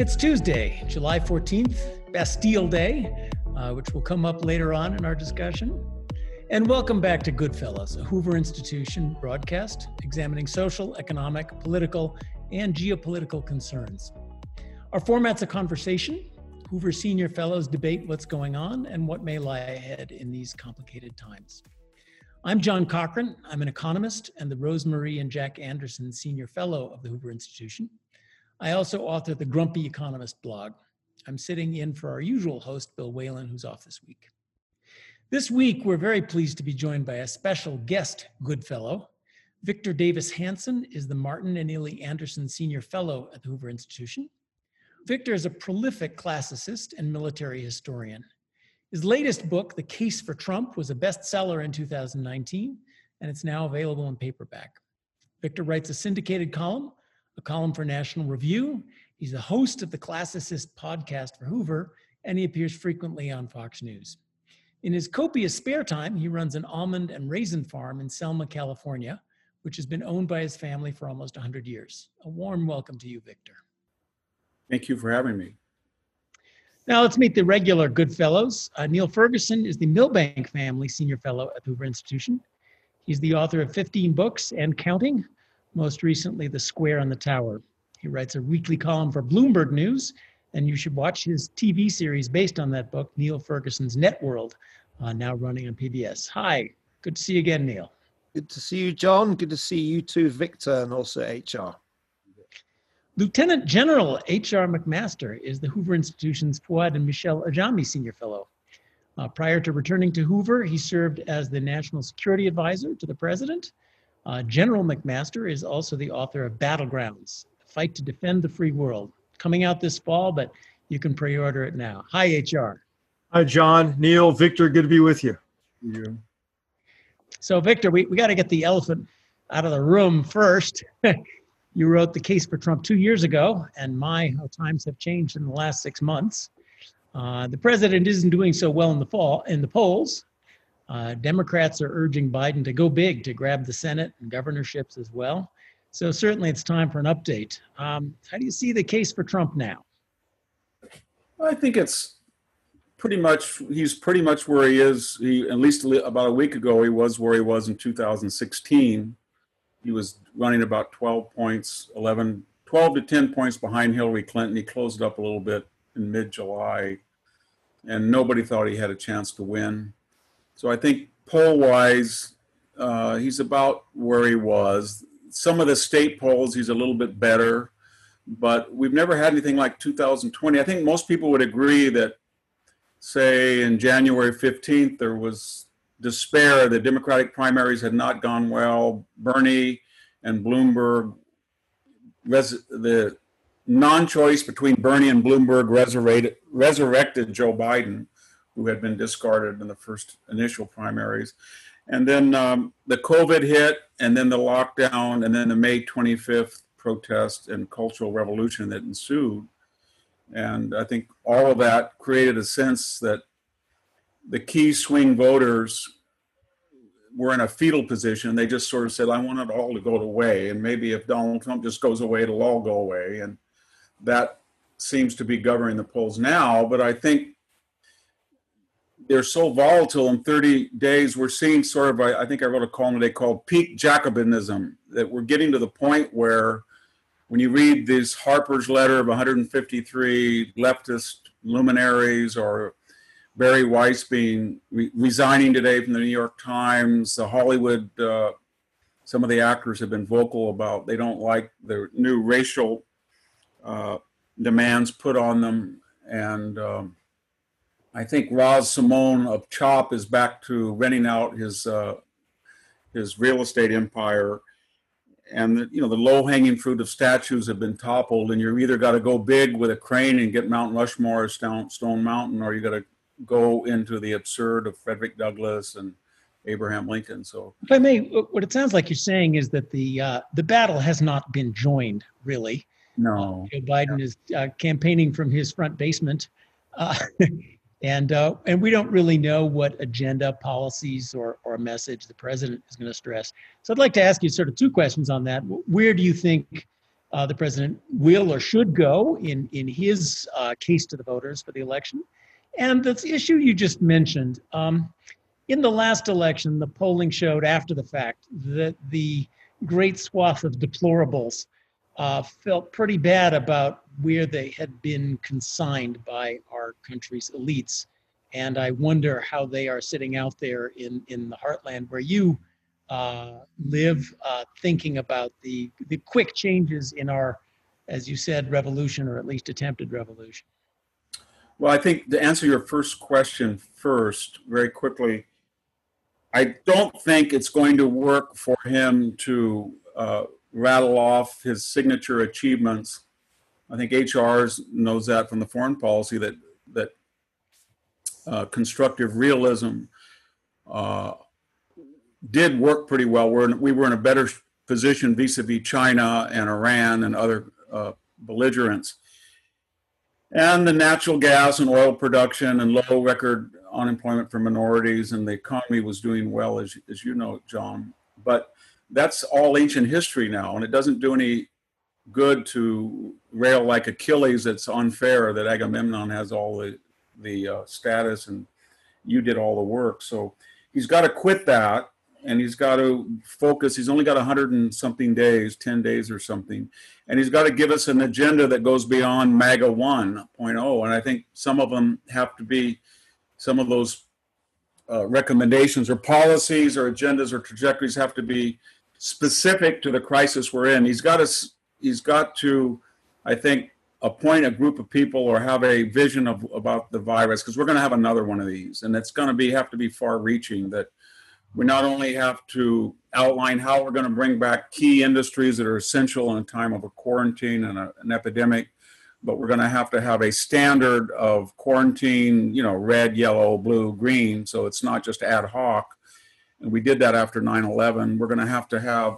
It's Tuesday, July 14th, Bastille Day, uh, which will come up later on in our discussion. And welcome back to Goodfellows, a Hoover Institution broadcast examining social, economic, political, and geopolitical concerns. Our format's a conversation. Hoover Senior Fellows debate what's going on and what may lie ahead in these complicated times. I'm John Cochrane. I'm an economist and the Rosemarie and Jack Anderson Senior Fellow of the Hoover Institution. I also author the Grumpy Economist blog. I'm sitting in for our usual host, Bill Whalen, who's off this week. This week, we're very pleased to be joined by a special guest Goodfellow. Victor Davis Hanson is the Martin and Illie Anderson Senior Fellow at the Hoover Institution. Victor is a prolific classicist and military historian. His latest book, The Case for Trump, was a bestseller in 2019, and it's now available in paperback. Victor writes a syndicated column, a column for National Review. He's the host of the Classicist podcast for Hoover, and he appears frequently on Fox News. In his copious spare time, he runs an almond and raisin farm in Selma, California, which has been owned by his family for almost 100 years. A warm welcome to you, Victor. Thank you for having me. Now let's meet the regular good fellows. Uh, Niall Ferguson is the Milbank Family Senior Fellow at the Hoover Institution. He's the author of 15 books and counting, most recently, The Square and the Tower. He writes a weekly column for Bloomberg News and you should watch his TV series based on that book, Niall Ferguson's Networld, uh, now running on PBS. Hi, good to see you again, Niall. Good to see you, John. Good to see you too, Victor, and also HR. Lieutenant General H.R. McMaster is the Hoover Institution's Fouad and Michelle Ajami Senior Fellow. Uh, prior to returning to Hoover, he served as the National Security Advisor to the President. Uh, General McMaster is also the author of Battlegrounds, the Fight to Defend the Free World, coming out this fall, but you can pre-order it now. Hi, HR. Hi, John, Niall, Victor. Good to be with you. You. So, Victor, we, we got to get the elephant out of the room first. you wrote the case for Trump two years ago, and my, times have changed in the last six months. Uh, the president isn't doing so well in the fall in the polls. Uh, Democrats are urging Biden to go big to grab the Senate and governorships as well. So certainly it's time for an update. Um, how do you see the case for Trump now? I think it's pretty much he's pretty much where he is. He at least about a week ago he was where he was in 2016. He was running about 12 points, 11, 12 to 10 points behind Hillary Clinton. He closed up a little bit in mid-July, and nobody thought he had a chance to win. So I think poll-wise, uh, he's about where he was some of the state polls, he's a little bit better, but we've never had anything like 2020. I think most people would agree that, say, in January 15th, there was despair. The Democratic primaries had not gone well. Bernie and Bloomberg, res- the non choice between Bernie and Bloomberg resurrected, resurrected Joe Biden, who had been discarded in the first initial primaries. And then um, the COVID hit, and then the lockdown, and then the May 25th protest and cultural revolution that ensued. And I think all of that created a sense that the key swing voters were in a fetal position. They just sort of said, I want it all to go away. And maybe if Donald Trump just goes away, it'll all go away. And that seems to be governing the polls now. But I think they're so volatile in 30 days. We're seeing sort of, I, think I wrote a column today called peak Jacobinism, that we're getting to the point where when you read this Harper's letter of 153 leftist luminaries or Bari Weiss being re- resigning today from the New York Times, the Hollywood, uh, some of the actors have been vocal about they don't like the new racial uh, demands put on them. And um, I think Raz Simone of Chop is back to renting out his uh, his real estate empire, and the, you know the low hanging fruit of statues have been toppled, and you're either got to go big with a crane and get Mount Rushmore or Stone, Stone Mountain, or you got to go into the absurd of Frederick Douglass and Abraham Lincoln. So, if I may, what it sounds like you're saying is that the uh, the battle has not been joined really. No, uh, Joe Biden yeah. is uh, campaigning from his front basement. Uh, And, uh, and we don't really know what agenda, policies, or, or message the president is going to stress. So I'd like to ask you sort of two questions on that. Where do you think uh, the president will or should go in, in his uh, case to the voters for the election? And the issue you just mentioned, um, in the last election, the polling showed after the fact that the great swath of deplorables uh, felt pretty bad about where they had been consigned by our country's elites. And I wonder how they are sitting out there in, in the heartland where you uh, live, uh, thinking about the, the quick changes in our, as you said, revolution, or at least attempted revolution. Well, I think to answer your first question first, very quickly, I don't think it's going to work for him to uh, rattle off his signature achievements. I think HRs knows that from the foreign policy that that uh, constructive realism uh, did work pretty well. We're in, we were in a better position vis-a-vis China and Iran and other uh, belligerents. And the natural gas and oil production and low record unemployment for minorities and the economy was doing well, as, as you know, John. But that's all ancient history now, and it doesn't do any good to rail like Achilles. It's unfair that Agamemnon has all the the uh, status and you did all the work. So he's got to quit that, and he's got to focus. He's only got a hundred and something days, ten days or something, and he's got to give us an agenda that goes beyond MAGA 1.0. And I think some of them have to be some of those uh, recommendations or policies or agendas or trajectories have to be specific to the crisis we're in. He's got to, he's got to, I think, appoint a group of people or have a vision of about the virus because we're going to have another one of these, and it's going to be have to be far-reaching. That we not only have to outline how we're going to bring back key industries that are essential in a time of a quarantine and a, an epidemic, but we're going to have to have a standard of quarantine, you know, red, yellow, blue, green. So it's not just ad hoc. And we did that after 9 11. We're going to have to have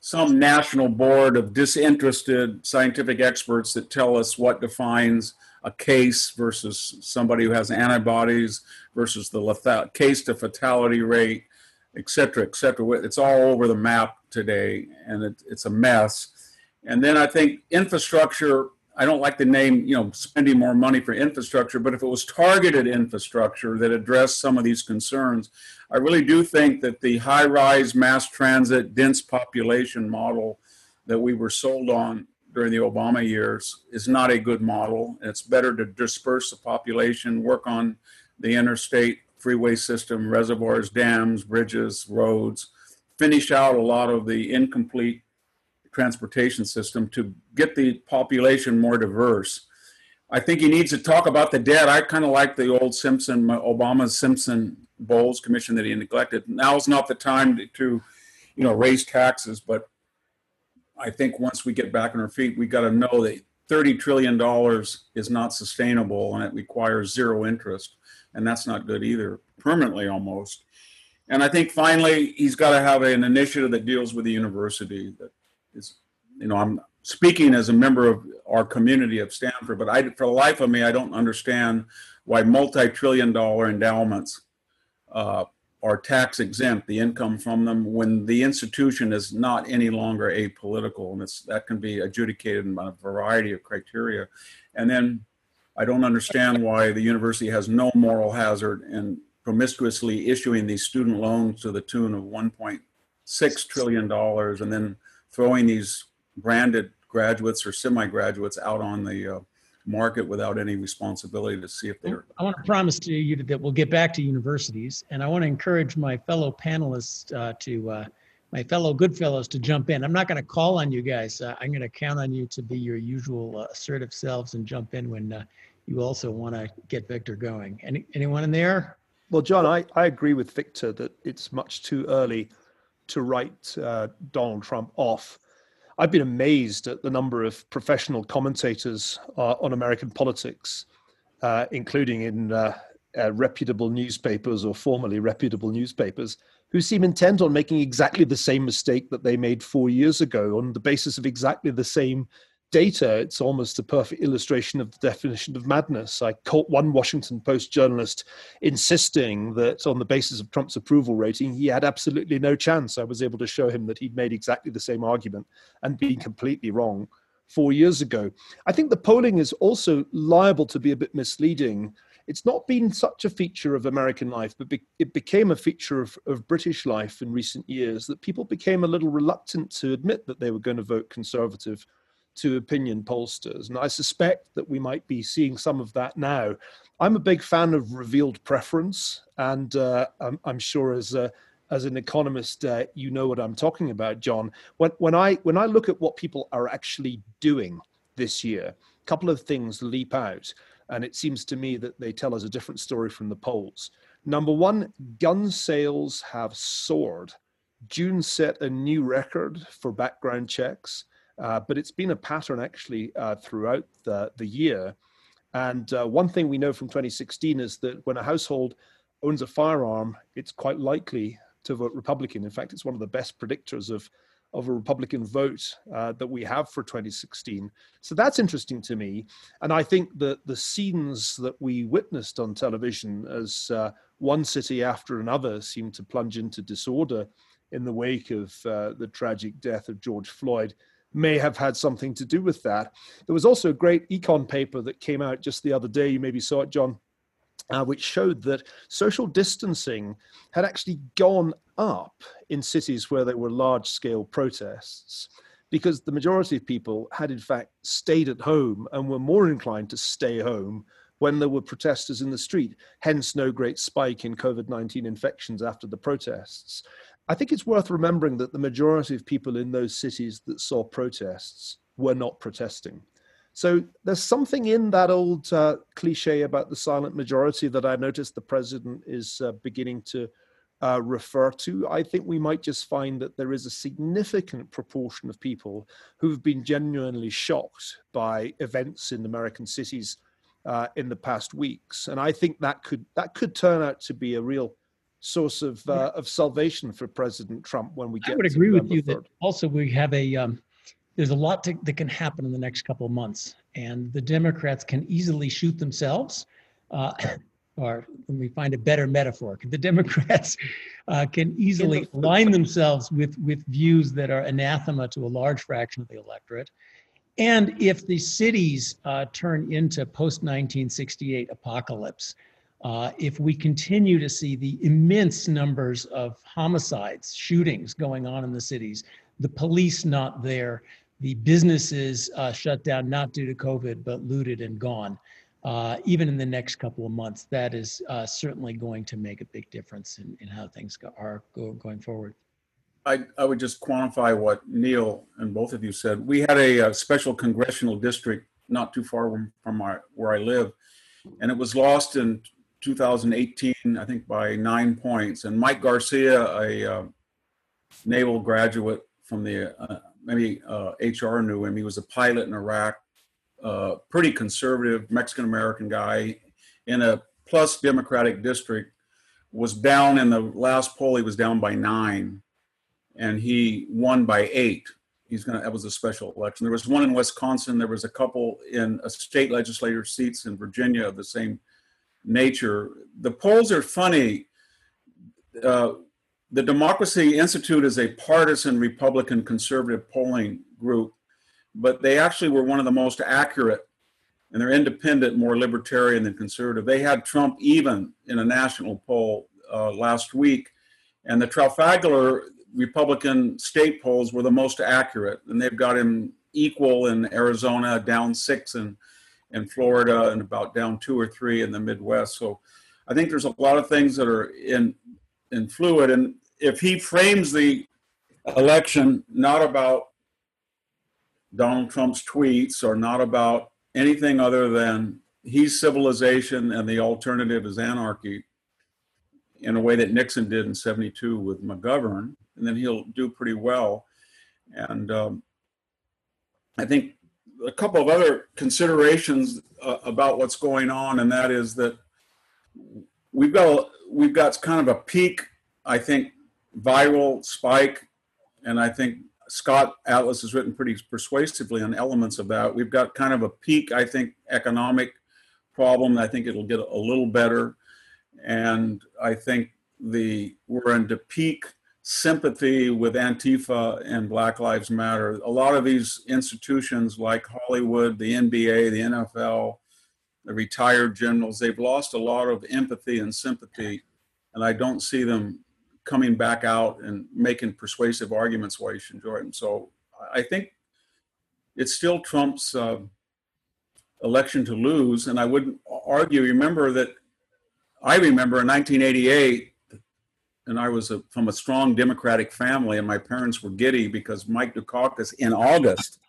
some national board of disinterested scientific experts that tell us what defines a case versus somebody who has antibodies versus the lethal, case to fatality rate, et cetera, et cetera. It's all over the map today, and it, it's a mess. And then I think infrastructure I don't like the name, you know, spending more money for infrastructure, but if it was targeted infrastructure that addressed some of these concerns, I really do think that the high rise mass transit, dense population model that we were sold on during the Obama years is not a good model. It's better to disperse the population, work on the interstate freeway system, reservoirs, dams, bridges, roads, finish out a lot of the incomplete transportation system to get the population more diverse. I think he needs to talk about the debt. I kind of like the old Simpson, Obama's Simpson Bowles Commission that he neglected. Now is not the time to, to, you know, raise taxes, but I think once we get back on our feet, we got to know that $30 trillion is not sustainable and it requires zero interest. And that's not good either, permanently almost. And I think finally, he's got to have an initiative that deals with the university, that is, you know, I'm speaking as a member of our community of Stanford, but I, for the life of me, I don't understand why multi-trillion dollar endowments uh, are tax exempt, the income from them, when the institution is not any longer apolitical, and it's that can be adjudicated by a variety of criteria. And then I don't understand why the university has no moral hazard in promiscuously issuing these student loans to the tune of 1.6 trillion dollars, and then throwing these branded graduates or semi-graduates out on the uh, market without any responsibility to see if they're. I want to promise to you that we'll get back to universities, and I want to encourage my fellow panelists uh, to, uh, my fellow good fellows to jump in. I'm not going to call on you guys. Uh, I'm going to count on you to be your usual uh, assertive selves and jump in when uh, you also want to get Victor going. Any, anyone in there? Well, John, I, I agree with Victor that it's much too early to write uh, Donald Trump off. I've been amazed at the number of professional commentators uh, on American politics, uh, including in uh, uh, reputable newspapers or formerly reputable newspapers, who seem intent on making exactly the same mistake that they made four years ago on the basis of exactly the same data, it's almost a perfect illustration of the definition of madness. I caught one Washington Post journalist insisting that on the basis of Trump's approval rating, he had absolutely no chance. I was able to show him that he'd made exactly the same argument and been completely wrong four years ago. I think the polling is also liable to be a bit misleading. It's not been such a feature of American life, but be- it became a feature of, of British life in recent years that people became a little reluctant to admit that they were going to vote conservative to opinion pollsters. And I suspect that we might be seeing some of that now. I'm a big fan of revealed preference, and uh, I'm, I'm, sure as a, as an economist, uh, you know what I'm talking about, John. When, when I when I look at what people are actually doing this year, a couple of things leap out, and it seems to me that they tell us a different story from the polls. Number one, gun sales have soared. June set a new record for background checks. Uh, but it's been a pattern actually uh, throughout the, the year. And uh, one thing we know from 2016 is that when a household owns a firearm, it's quite likely to vote Republican. In fact, it's one of the best predictors of, of a Republican vote uh, that we have for 2016. So that's interesting to me. And I think that the scenes that we witnessed on television as uh, one city after another seemed to plunge into disorder in the wake of uh, the tragic death of George Floyd may have had something to do with that. There was also a great econ paper that came out just the other day. You maybe saw it, John. Uh, which showed that social distancing had actually gone up in cities where there were large scale protests because the majority of people had, in fact, stayed at home and were more inclined to stay home when there were protesters in the street, hence, no great spike in COVID 19 infections after the protests. I think it's worth remembering that the majority of people in those cities that saw protests were not protesting. So there's something in that old uh, cliche about the silent majority that I noticed the president is uh, beginning to uh, refer to. I think we might just find that there is a significant proportion of people who've been genuinely shocked by events in American cities uh, in the past weeks, and I think that could that could turn out to be a real source of uh, of salvation for President Trump when we get. I would agree November with you 3rd. that also we have a um, there's a lot to, that can happen in the next couple of months, and the Democrats can easily shoot themselves. Uh, or let me find a better metaphor. The Democrats uh, can easily the align themselves with with views that are anathema to a large fraction of the electorate. And if the cities uh, turn into post 1968 apocalypse, uh, if we continue to see the immense numbers of homicides, shootings going on in the cities, the police not there, the businesses uh, shut down not due to COVID, but looted and gone, uh, even in the next couple of months, that is uh, certainly going to make a big difference in, in how things go, are go, going forward. I, I would just quantify what Niall and both of you said. We had a, a special congressional district not too far from, from our, where I live, and it was lost in 2018, I think by nine points. And Mike Garcia, a uh, naval graduate from the uh, maybe uh, HR knew him. He was a pilot in Iraq, uh, pretty conservative Mexican American guy in a plus Democratic district. Was down in the last poll. He was down by nine, and he won by eight. He's gonna. That was a special election. There was one in Wisconsin. There was a couple in a state legislature seats in Virginia of the same nature. The polls are funny. Uh, the Democracy Institute is a partisan Republican conservative polling group, but they actually were one of the most accurate, and they're independent, more libertarian than conservative. They had Trump even in a national poll uh, last week, and the Trafalgar Republican state polls were the most accurate, and they've got him equal in Arizona, down six in in Florida and about down two or three in the Midwest. So I think there's a lot of things that are in in fluid. And if he frames the election not about Donald Trump's tweets or not about anything other than he's civilization and the alternative is anarchy in a way that Nixon did in 72 with McGovern, and then he'll do pretty well. And um, I think a couple of other considerations uh, about what's going on, and that is that we've got we've got kind of a peak, I think, viral spike, and I think Scott Atlas has written pretty persuasively on elements of that. We've got kind of a peak, I think, economic problem. I think it'll get a little better, and I think the we're into peak sympathy with Antifa and Black Lives Matter. A lot of these institutions, like Hollywood, the NBA, the NFL, the retired generals, they've lost a lot of empathy and sympathy, and I don't see them coming back out and making persuasive arguments why you should enjoy them. So I think it's still Trump's uh, election to lose, and I wouldn't argue. Remember that I remember in 1988, and I was a, from a strong Democratic family, and my parents were giddy because Mike Dukakis in August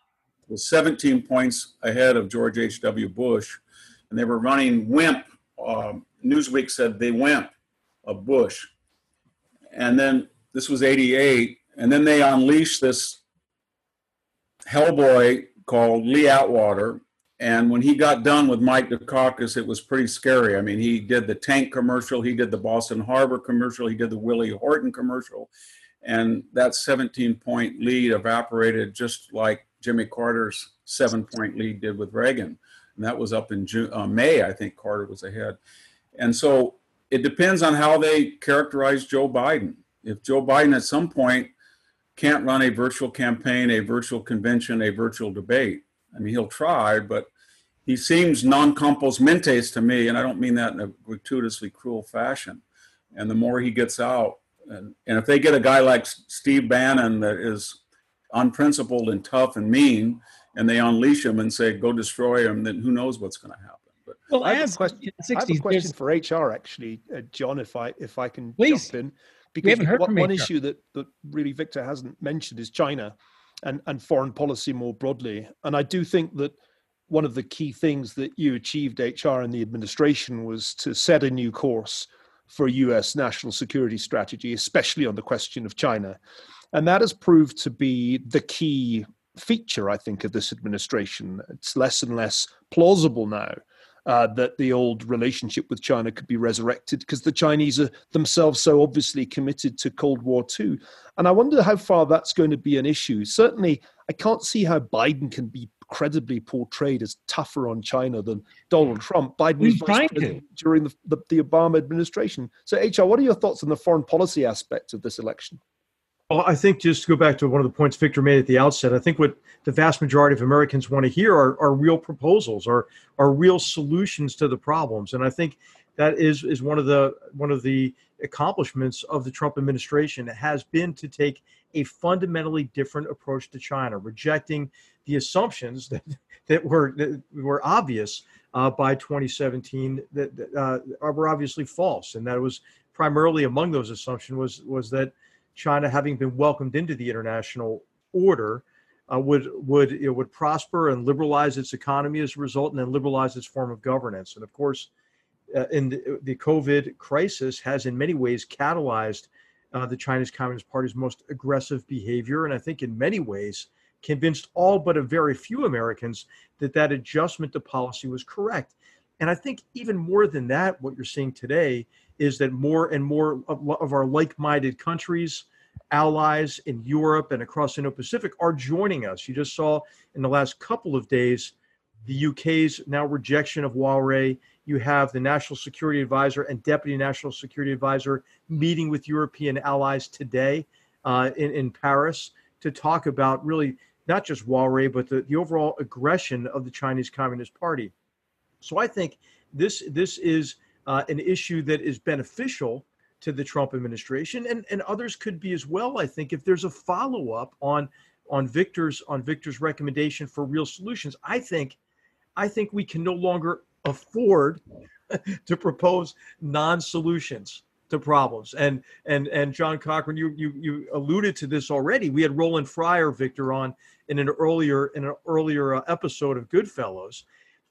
was 17 points ahead of George H.W. Bush, and they were running wimp. Um, Newsweek said they wimp of Bush and then this was 88 and then they unleashed this hellboy called lee atwater and when he got done with mike dukakis it was pretty scary. I mean he did the tank commercial he did the boston harbor commercial he did the willie horton commercial. And that 17 point lead evaporated just like jimmy carter's seven point lead did with reagan. And that was up in June, uh, may i think carter was ahead. And so it depends on how they characterize Joe Biden. If Joe Biden at some point can't run a virtual campaign, a virtual convention, a virtual debate, I mean, he'll try, but he seems non compos mentis to me, and I don't mean that in a gratuitously cruel fashion. And the more he gets out, and, and if they get a guy like Steve Bannon that is unprincipled and tough and mean, and they unleash him and say, go destroy him, then who knows what's going to happen. Well, I have, question, I have a question for HR actually, uh, John, if I if I can please. jump in, because one, one issue that that really Victor hasn't mentioned is China, and and foreign policy more broadly, and I do think that one of the key things that you achieved HR in the administration was to set a new course for US national security strategy, especially on the question of China. And that has proved to be the key feature, I think, of this administration. It's less and less plausible now uh, that the old relationship with China could be resurrected because the Chinese are themselves so obviously committed to Cold War II. And I wonder how far that's going to be an issue. Certainly, I can't see how Biden can be credibly portrayed as tougher on China than Donald Trump. Biden was vice president during the, the, the Obama administration. So, HR, what are your thoughts on the foreign policy aspect of this election? Well, I think just to go back to one of the points Victor made at the outset, I think what the vast majority of Americans want to hear are, are real proposals, are are real solutions to the problems, and I think that is is one of the one of the accomplishments of the Trump administration. Has been to take a fundamentally different approach to China, rejecting the assumptions that that were that were obvious uh, by 2017 that uh, were obviously false, and that was primarily among those assumptions was was that China, having been welcomed into the international order, uh, would would it would prosper and liberalize its economy as a result, and then liberalize its form of governance. And of course, uh, in the, the, COVID crisis has in many ways catalyzed uh, the Chinese Communist Party's most aggressive behavior, and I think in many ways convinced all but a very few Americans that that adjustment to policy was correct. And I think even more than that, what you're seeing today is that more and more of, our like-minded countries, allies in Europe and across the Indo-Pacific are joining us. You just saw in the last couple of days the UK's now rejection of Huawei. You have the National Security Advisor and Deputy National Security Advisor meeting with European allies today uh, in, in Paris to talk about really not just Huawei, but the, the overall aggression of the Chinese Communist Party. So I think this this is uh, an issue that is beneficial to the Trump administration, and, and others could be as well. I think if there's a follow up on on Victor's on Victor's recommendation for real solutions, I think I think we can no longer afford to propose non-solutions to problems. And and and John Cochrane, you you you alluded to this already. We had Roland Fryer, Victor, on in an earlier in an earlier uh, episode of Goodfellows,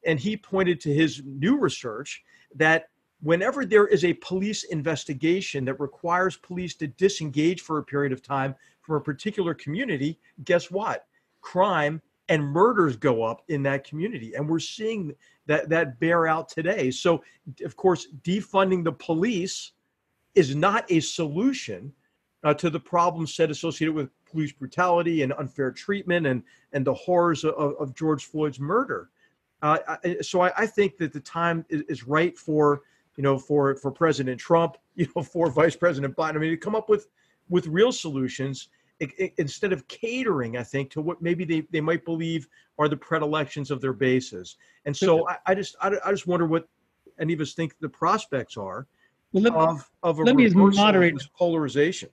and he pointed to his new research that whenever there is a police investigation that requires police to disengage for a period of time from a particular community, guess what? Crime and murders go up in that community. And we're seeing that that bear out today. So of course, defunding the police is not a solution uh, to the problems set associated with police brutality and unfair treatment and and the horrors of, of George Floyd's murder. Uh, I, so I, I, think that the time is, is, right for you know for for President Trump, you know, for Vice President Biden. I mean, to come up with with real solutions it, it, instead of catering, I think, to what maybe they, they might believe are the predilections of their bases. And so I, I just I, I, just wonder what any of us think the prospects are well, let, of of a let me moderate polarization.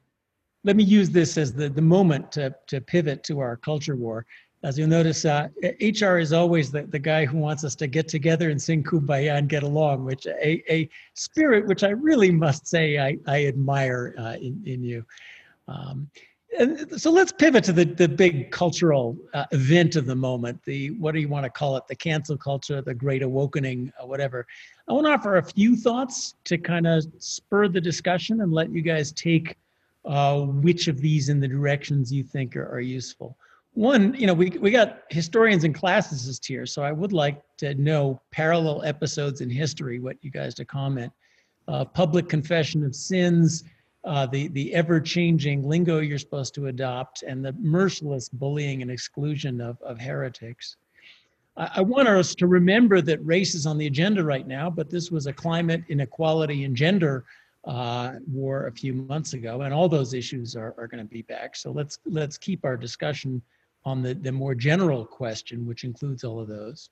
Let me use this as the, the moment to, to pivot to our culture war. As you'll notice, uh, HR is always the, the guy who wants us to get together and sing kumbaya and get along, which a, a spirit which I really must say I, I admire uh, in, in you. Um, so let's pivot to the, the big cultural uh, event of the moment the what do you want to call it the cancel culture the great awakening uh, whatever i want to offer a few thoughts to kind of spur the discussion and let you guys take uh, which of these in the directions you think are, are useful one you know we, we got historians and classicists here so i would like to know parallel episodes in history what you guys to comment uh, public confession of sins uh, the, the ever-changing lingo you're supposed to adopt, and the merciless bullying and exclusion of, of heretics. I, I want us to remember that race is on the agenda right now, but this was a climate inequality and gender uh, war a few months ago, and all those issues are, are going to be back. So let's let's keep our discussion on the, the more general question, which includes all of those.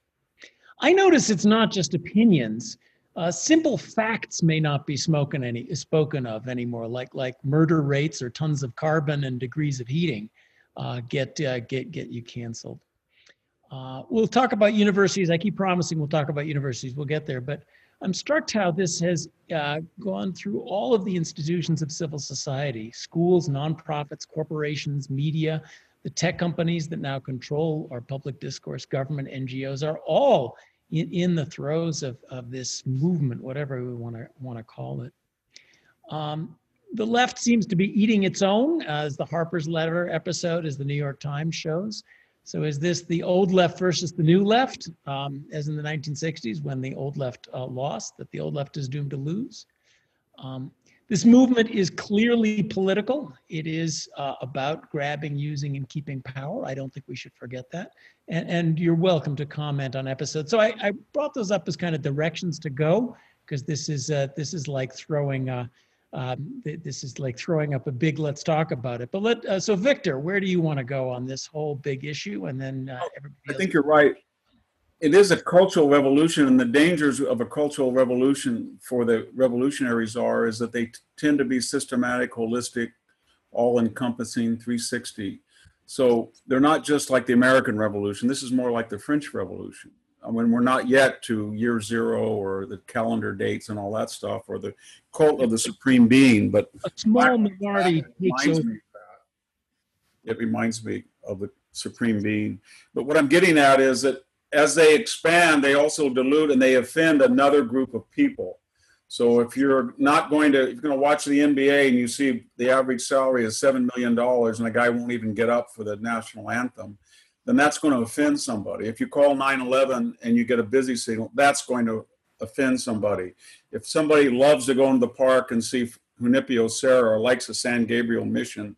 I notice it's not just opinions. Uh, simple facts may not be spoken any spoken of anymore, like like murder rates or tons of carbon and degrees of heating uh, get uh, get get you canceled. Uh, we'll talk about universities. I keep promising we'll talk about universities. We'll get there, but I'm struck how this has uh, gone through all of the institutions of civil society: schools, nonprofits, corporations, media, the tech companies that now control our public discourse, government, NGOs are all in, in the throes of, of this movement, whatever we want to want to call it. Um, the left seems to be eating its own, as the Harper's Letter episode, as the New York Times shows. So is this the old left versus the new left, um, as in the 1960s when the old left uh, lost, that the old left is doomed to lose? Um, this movement is clearly political. It is uh, about grabbing, using, and keeping power. I don't think we should forget that. And, and you're welcome to comment on episodes. So I, I, brought those up as kind of directions to go because this is uh, this is like throwing uh, um, this is like throwing up a big let's talk about it. But let uh, so Victor, where do you want to go on this whole big issue? And then uh, everybody. I think you're right it is a cultural revolution, and the dangers of a cultural revolution for the revolutionaries are is that they t- tend to be systematic, holistic, all-encompassing, 360. So they're not just like the American Revolution. This is more like the French Revolution. I mean, we're not yet to year zero or the calendar dates and all that stuff, or the cult of the supreme being. But a small minority reminds me It reminds me of the supreme being. But what I'm getting at is that as they expand, they also dilute and they offend another group of people. So if you're not going to, if you're going to watch the NBA and you see the average salary is seven million dollars and a guy won't even get up for the national anthem, then that's going to offend somebody. If you call 9/11 and you get a busy signal, that's going to offend somebody. If somebody loves to go into the park and see Junipero Serra or likes the San Gabriel mission,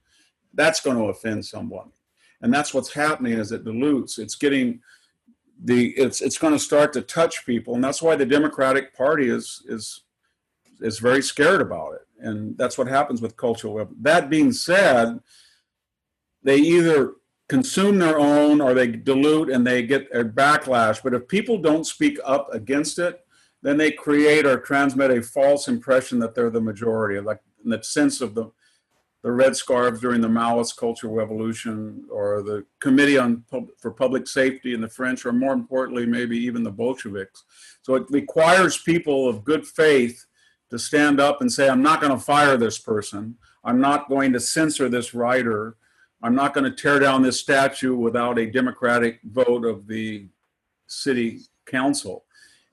that's going to offend someone. And that's what's happening is it dilutes. It's getting the it's it's going to start to touch people, and that's why the Democratic Party is is is very scared about it, and that's what happens with cultural. That being said, they either consume their own or they dilute and they get a backlash. But if people don't speak up against it, then they create or transmit a false impression that they're the majority, like in the sense of the the Red Scarves during the Maoist Cultural Revolution, or the Committee on Pub- for Public Safety in the French, or more importantly, maybe even the Bolsheviks. So it requires people of good faith to stand up and say, I'm not going to fire this person. I'm not going to censor this writer. I'm not going to tear down this statue without a democratic vote of the city council.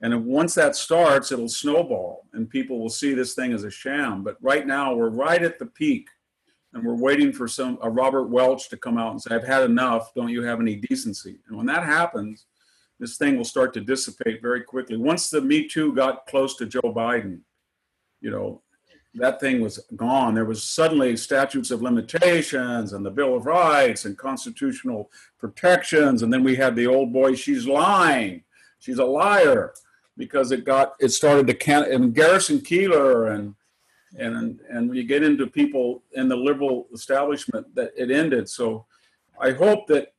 And once that starts, it'll snowball and people will see this thing as a sham. But right now, we're right at the peak and we're waiting for some a Robert Welch to come out and say, "I've had enough. Don't you have any decency?" And when that happens, this thing will start to dissipate very quickly. Once the Me Too got close to Joe Biden, you know, that thing was gone. There was suddenly statutes of limitations and the Bill of Rights and constitutional protections, and then we had the old boy. She's lying. She's a liar because it got it started to can and Garrison Keillor and and and you get into people in the liberal establishment that it ended. So I hope that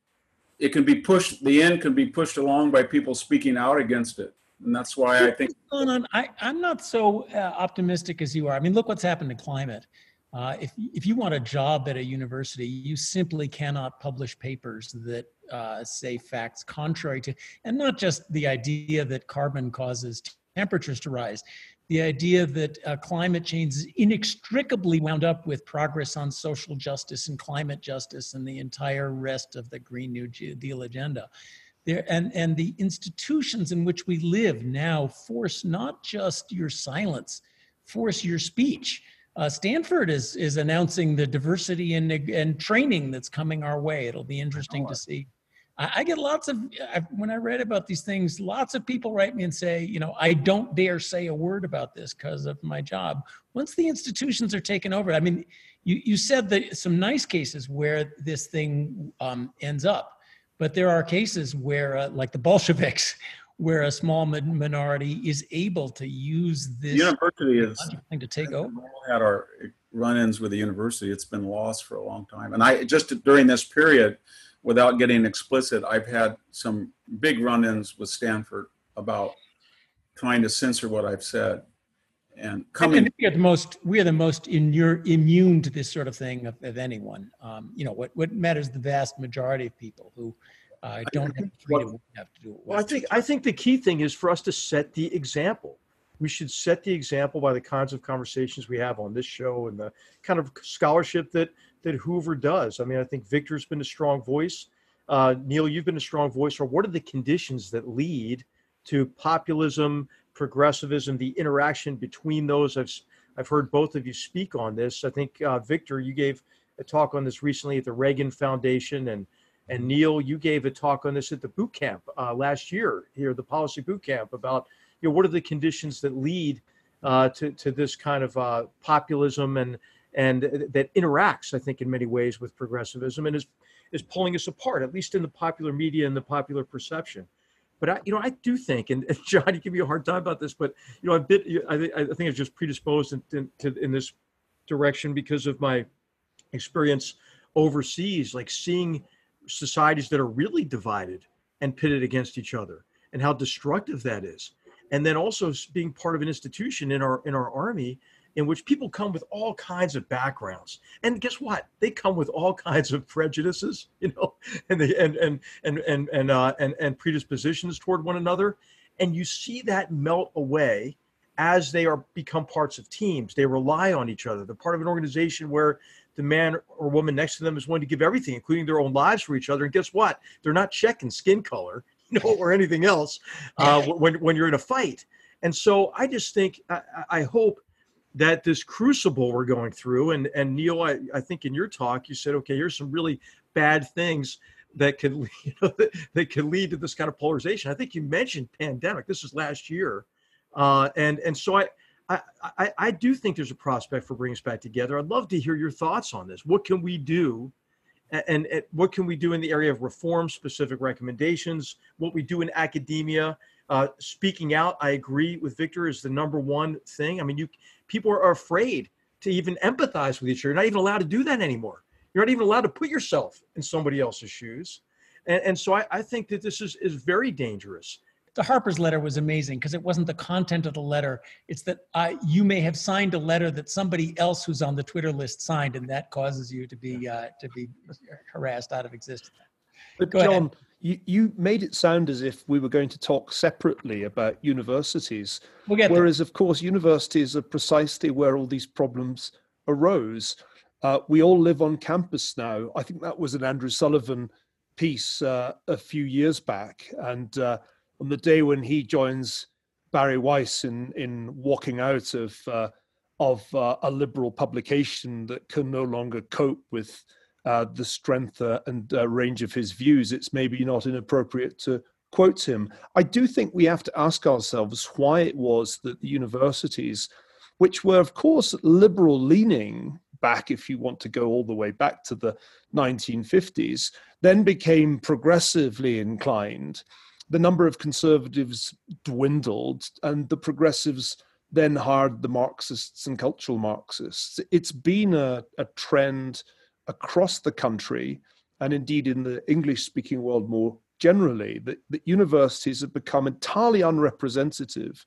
it can be pushed. The end can be pushed along by people speaking out against it and that's why I think. On? I, I'm not so uh, optimistic as you are. I mean, look what's happened to climate. Uh, if if you want a job at a university, you simply cannot publish papers that uh, say facts contrary to, and not just the idea that carbon causes temperatures to rise, the idea that uh, climate change is inextricably wound up with progress on social justice and climate justice and the entire rest of the Green New Deal agenda. There and and the institutions in which we live now force not just your silence force your speech. Uh, stanford is is announcing the diversity and and training that's coming our way. It'll be interesting to see I, I get lots of I, when i read about these things lots of people write me and say you know i don't dare say a word about this because of my job once the institutions are taken over i mean you, you said that some nice cases where this thing um, ends up but there are cases where, uh, like the Bolsheviks, where a small minority is able to use this the university is thing to take over. Had our run-ins with the university. It's been lost for a long time, and I just during this period, without getting explicit, I've had some big run-ins with Stanford about trying to censor what I've said and coming. we are the most we are the most in, you're immune to this sort of thing of, of anyone. Um, you know what what matters the vast majority of people who uh, don't have freedom have to do it. Well, I think I think the key thing is for us to set the example. We should set the example by the kinds of conversations we have on this show and the kind of scholarship that that Hoover does. I mean, I think Victor's been a strong voice. Uh, Niall, you've been a strong voice. Or what are the conditions that lead to populism progressivism, the interaction between those. I've I've heard both of you speak on this. I think uh, Victor, you gave a talk on this recently at the Reagan Foundation, and and Niall, you gave a talk on this at the boot camp uh, last year here, the policy boot camp, about you know what are the conditions that lead uh, to to this kind of uh, populism and and that interacts, I think, in many ways with progressivism and is is pulling us apart, at least in the popular media and the popular perception. But I, you know, I do think, and, John, you give me a hard time about this, but you know, a bit, I, think I'm just predisposed in, in, to, in this direction because of my experience overseas, like seeing societies that are really divided and pitted against each other, and how destructive that is. And then also being part of an institution in our in our army in which people come with all kinds of backgrounds. And guess what? They come with all kinds of prejudices you know and they and and and and and, uh, and, and predispositions toward one another. And you see that melt away as they are become parts of teams. They rely on each other. They're part of an organization where the man or woman next to them is willing to give everything including their own lives for each other. And guess what? They're not checking skin color you know or anything else uh, when, when you're in a fight. And so i just think I, I hope that this crucible we're going through and and niall I, I think in your talk you said okay here's some really bad things that could you know that, that could lead to this kind of polarization. I think you mentioned pandemic. This is last year. Uh, and and so I, I i i do think there's a prospect for bringing us back together. I'd love to hear your thoughts on this. What can we do? And, and, what can we do in the area of reform specific recommendations? What we do in academia? Uh, speaking out i agree with victor is the number one thing. I mean you people are afraid to even empathize with each other. You're not even allowed to do that anymore. You're not even allowed to put yourself in somebody else's shoes. And, and so I, I think that this is, is very dangerous. The Harper's letter was amazing because it wasn't the content of the letter. It's that uh, you may have signed a letter that somebody else who's on the Twitter list signed, and that causes you to be uh, to be harassed out of existence. But Go John. You, you made it sound as if we were going to talk separately about universities. We'll whereas, there. of course, universities are precisely where all these problems arose. Uh, we all live on campus now. I think that was an Andrew Sullivan piece uh, a few years back. And uh, on the day when he joins Bari Weiss in, in walking out of, uh, of uh, a liberal publication that can no longer cope with uh, the strength uh, and uh, range of his views, it's maybe not inappropriate to quote him. I do think we have to ask ourselves why it was that the universities which were, of course, liberal leaning back, if you want to go all the way back to the 1950s, then became progressively inclined. The number of conservatives dwindled, and the progressives then hired the Marxists and cultural Marxists. It's been a, a trend across the country, and indeed in the English speaking world more generally, that, that universities have become entirely unrepresentative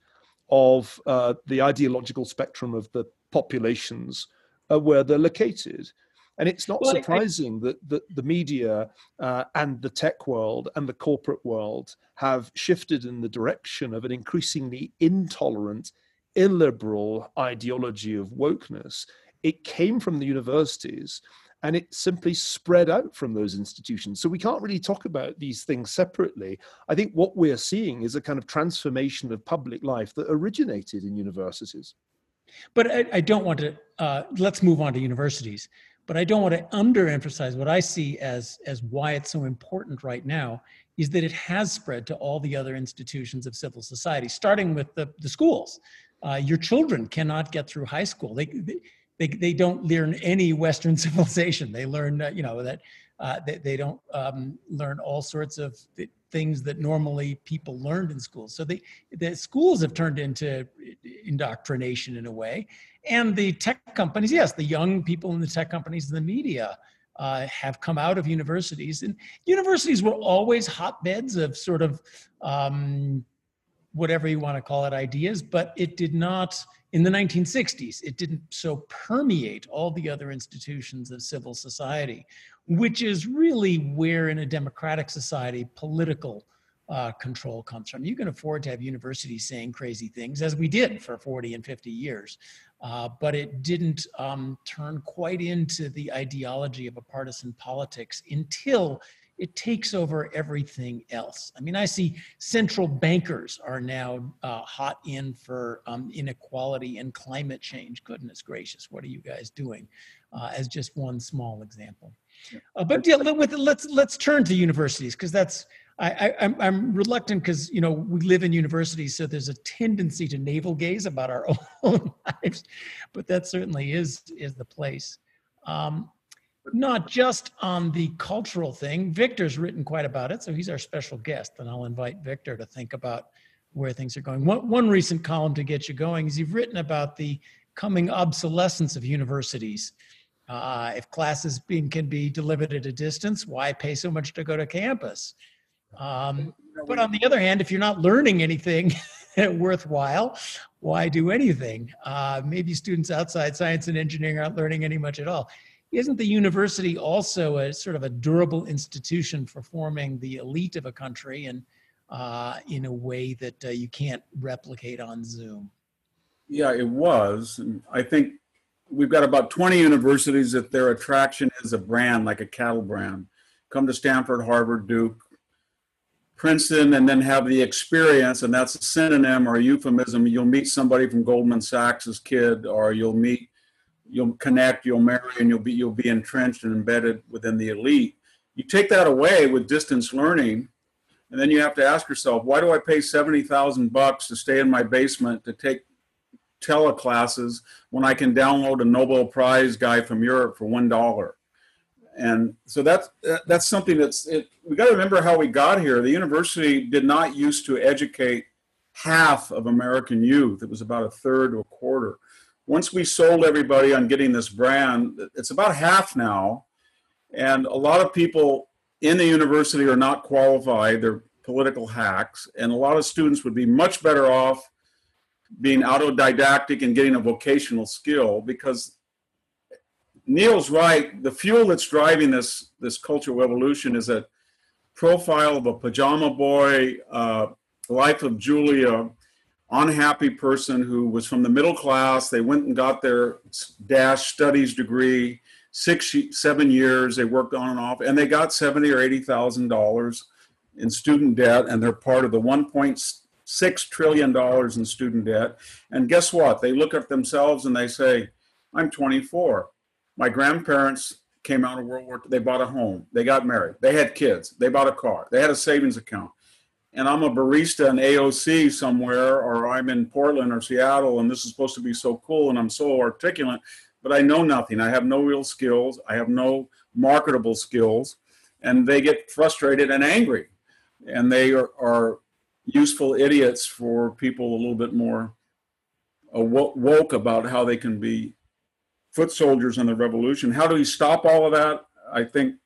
of uh, the ideological spectrum of the populations uh, where they're located. And it's not well, surprising I, that, that the media uh, and the tech world and the corporate world have shifted in the direction of an increasingly intolerant, illiberal ideology of wokeness. It came from the universities and it simply spread out from those institutions. So we can't really talk about these things separately. I think what we're seeing is a kind of transformation of public life that originated in universities. But I, I don't want to, uh, let's move on to universities. But I don't want to underemphasize what I see as, as why it's so important right now is that it has spread to all the other institutions of civil society, starting with the, the schools. Uh, your children cannot get through high school. They, they, they they don't learn any Western civilization. They learn, uh, you know, that uh, they, they don't um, learn all sorts of things that normally people learned in schools. So they, the schools have turned into indoctrination in a way. And the tech companies, yes, the young people in the tech companies and the media uh, have come out of universities. And universities were always hotbeds of sort of um, whatever you want to call it ideas, but it did not, in the 1960s, it didn't so permeate all the other institutions of civil society which is really where in a democratic society political uh, control comes from. You can afford to have universities saying crazy things, as we did for 40 and 50 years, uh, but it didn't um, turn quite into the ideology of a partisan politics until it takes over everything else. I mean, I see central bankers are now uh, hot in for um, inequality and climate change. Goodness gracious, what are you guys doing? Uh, as just one small example. Uh, but yeah, with, let's let's turn to universities because that's I, I I'm, I'm reluctant because you know we live in universities, so there's a tendency to navel gaze about our own lives, but that certainly is is the place. Um, not just on the cultural thing. Victor's written quite about it, so he's our special guest, and I'll invite Victor to think about where things are going. One, one recent column to get you going is you've written about the coming obsolescence of universities uh, if classes being, can be delivered at a distance, why pay so much to go to campus? Um, but on the other hand, if you're not learning anything worthwhile, why do anything? Uh, maybe students outside science and engineering aren't learning any much at all. Isn't the university also a sort of a durable institution for forming the elite of a country and uh, in a way that uh, you can't replicate on Zoom? Yeah, it was. I think we've got about 20 universities that their attraction is a brand, like a cattle brand. Come to Stanford, Harvard, Duke, Princeton, and then have the experience, and that's a synonym or a euphemism. You'll meet somebody from Goldman Sachs's kid, or you'll meet, you'll connect, you'll marry, and you'll be you'll be entrenched and embedded within the elite. You take that away with distance learning, and then you have to ask yourself, why do I pay seventy thousand bucks to stay in my basement to take teleclasses when I can download a Nobel Prize guy from Europe for one dollar. And so that's that's something that's it, we got to remember how we got here. The university did not used to educate half of American youth. It was about a third or a quarter. Once we sold everybody on getting this brand, it's about half now. And a lot of people in the university are not qualified. They're political hacks. And a lot of students would be much better off being autodidactic and getting a vocational skill because Niall's right. The fuel that's driving this this cultural revolution is a profile of a pajama boy, uh, life of Julia, unhappy person who was from the middle class. They went and got their dash studies degree, six seven years. They worked on and off, and they got seventy or eighty thousand dollars in student debt, and they're part of the one point $6 trillion in student debt. And guess what? They look at themselves and they say, I'm 24. My grandparents came out of World War II. They bought a home. They got married. They had kids. They bought a car. They had a savings account. And I'm a barista in AOC somewhere, or I'm in Portland or Seattle, and this is supposed to be so cool, and I'm so articulate, but I know nothing. I have no real skills. I have no marketable skills, and they get frustrated and angry, and they are, are useful idiots for people a little bit more uh, woke about how they can be foot soldiers in the revolution. How do we stop all of that? I think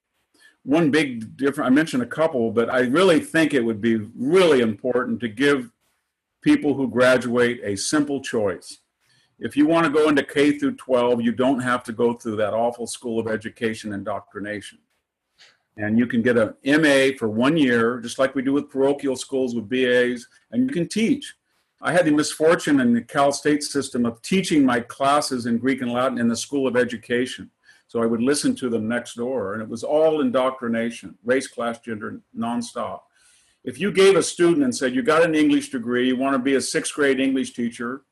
one big difference, I mentioned a couple, but I really think it would be really important to give people who graduate a simple choice. If you want to go into K through 12, you don't have to go through that awful school of education indoctrination. And you can get an MA for one year, just like we do with parochial schools with BAs, and you can teach. I had the misfortune in the Cal State system of teaching my classes in Greek and Latin in the School of Education. So I would listen to them next door, and it was all indoctrination, race, class, gender, nonstop. If you gave a student and said, You got an English degree, you want to be a sixth grade English teacher,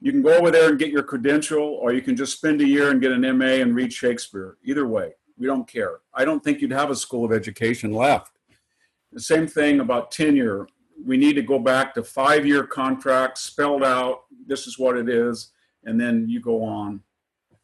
you can go over there and get your credential, or you can just spend a year and get an MA and read Shakespeare. Either way, we don't care. I don't think you'd have a school of education left. The same thing about tenure we need to go back to five year contracts spelled out. This is what it is. And then you go on.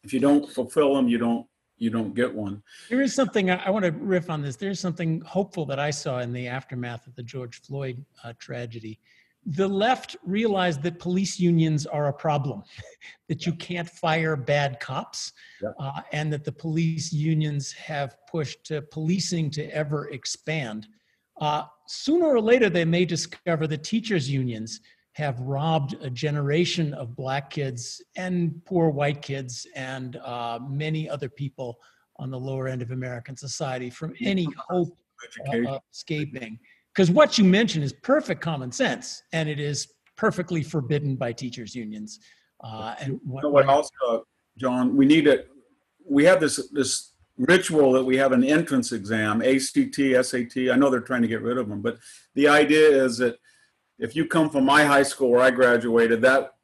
If you don't fulfill them, you don't you don't get one. There is something I, want to riff on this. There's something hopeful that I saw in the aftermath of the George Floyd uh, tragedy. The left realized that police unions are a problem, that you can't fire bad cops, yeah. uh, and that the police unions have pushed policing to ever expand. Uh, sooner or later, they may discover that teachers' unions have robbed a generation of black kids and poor white kids and uh, many other people on the lower end of American society from any hope of escaping. Because what you mentioned is perfect common sense, and it is perfectly forbidden by teachers' unions. Uh, and what, you know what also, John, we need it. We have this this ritual that we have an entrance exam, ACT, SAT. I know they're trying to get rid of them, but the idea is that if you come from my high school where I graduated, that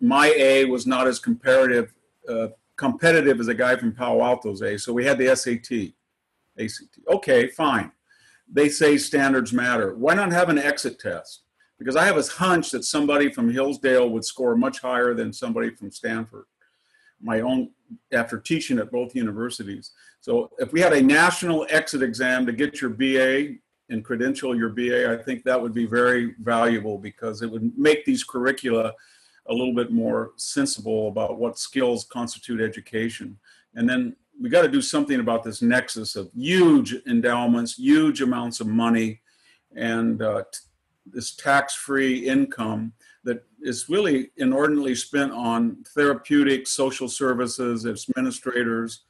my A was not as comparative, uh, competitive as a guy from Palo Alto's A. So we had the SAT, ACT. Okay, fine. They say standards matter. Why not have an exit test? Because I have a hunch that somebody from Hillsdale would score much higher than somebody from Stanford my own after teaching at both universities. So if we had a national exit exam to get your BA and credential your BA, I think that would be very valuable because it would make these curricula a little bit more sensible about what skills constitute education. And then we got to do something about this nexus of huge endowments, huge amounts of money, and uh, t- this tax-free income that is really inordinately spent on therapeutic, social services, administrators,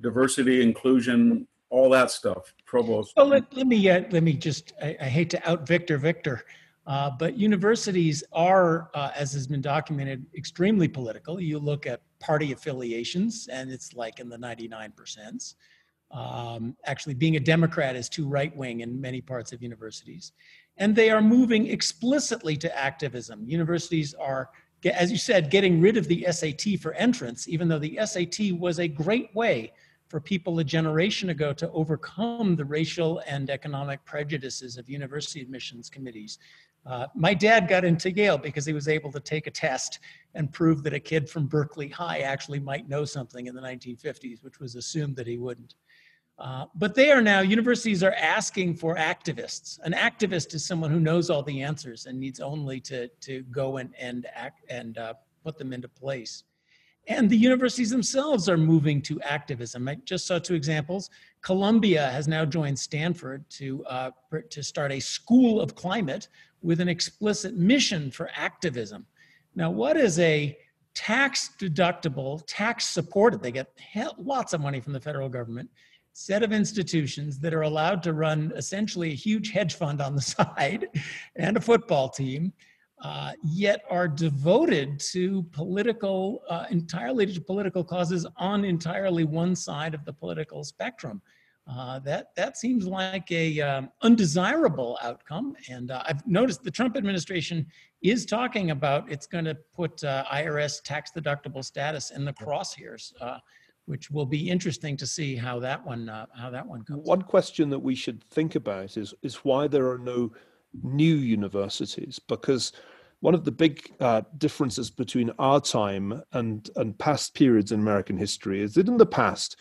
diversity, inclusion, all that stuff. Provost. Well, let, let me uh, let me just. I, I, hate to out Victor Victor, uh, but universities are, uh, as has been documented, extremely political. You look at party affiliations, and it's like in the ninety nine percent. Um, actually, being a Democrat is too right wing in many parts of universities and they are moving explicitly to activism. Universities are, as you said, getting rid of the SAT for entrance, even though the SAT was a great way for people a generation ago to overcome the racial and economic prejudices of university admissions committees. Uh, my dad got into Yale because he was able to take a test and prove that a kid from Berkeley High actually might know something in the 1950s, which was assumed that he wouldn't. Uh, but they are now, universities are asking for activists. An activist is someone who knows all the answers and needs only to, to go and, and act and uh, put them into place. And the universities themselves are moving to activism. I just saw two examples. Columbia has now joined Stanford to, uh, to start a school of climate with an explicit mission for activism. Now, what is a tax deductible, tax supported, they get lots of money from the federal government, set of institutions that are allowed to run essentially a huge hedge fund on the side and a football team, uh, yet are devoted to political, uh, entirely to political causes on entirely one side of the political spectrum. Uh, that that seems like a um, undesirable outcome, and uh, I've noticed the Trump administration is talking about it's going to put uh, IRS tax deductible status in the crosshairs uh, which will be interesting to see how that one uh, how that one goes. One question that we should think about is is why there are no new universities because one of the big uh, differences between our time and, and past periods in American history is that in the past,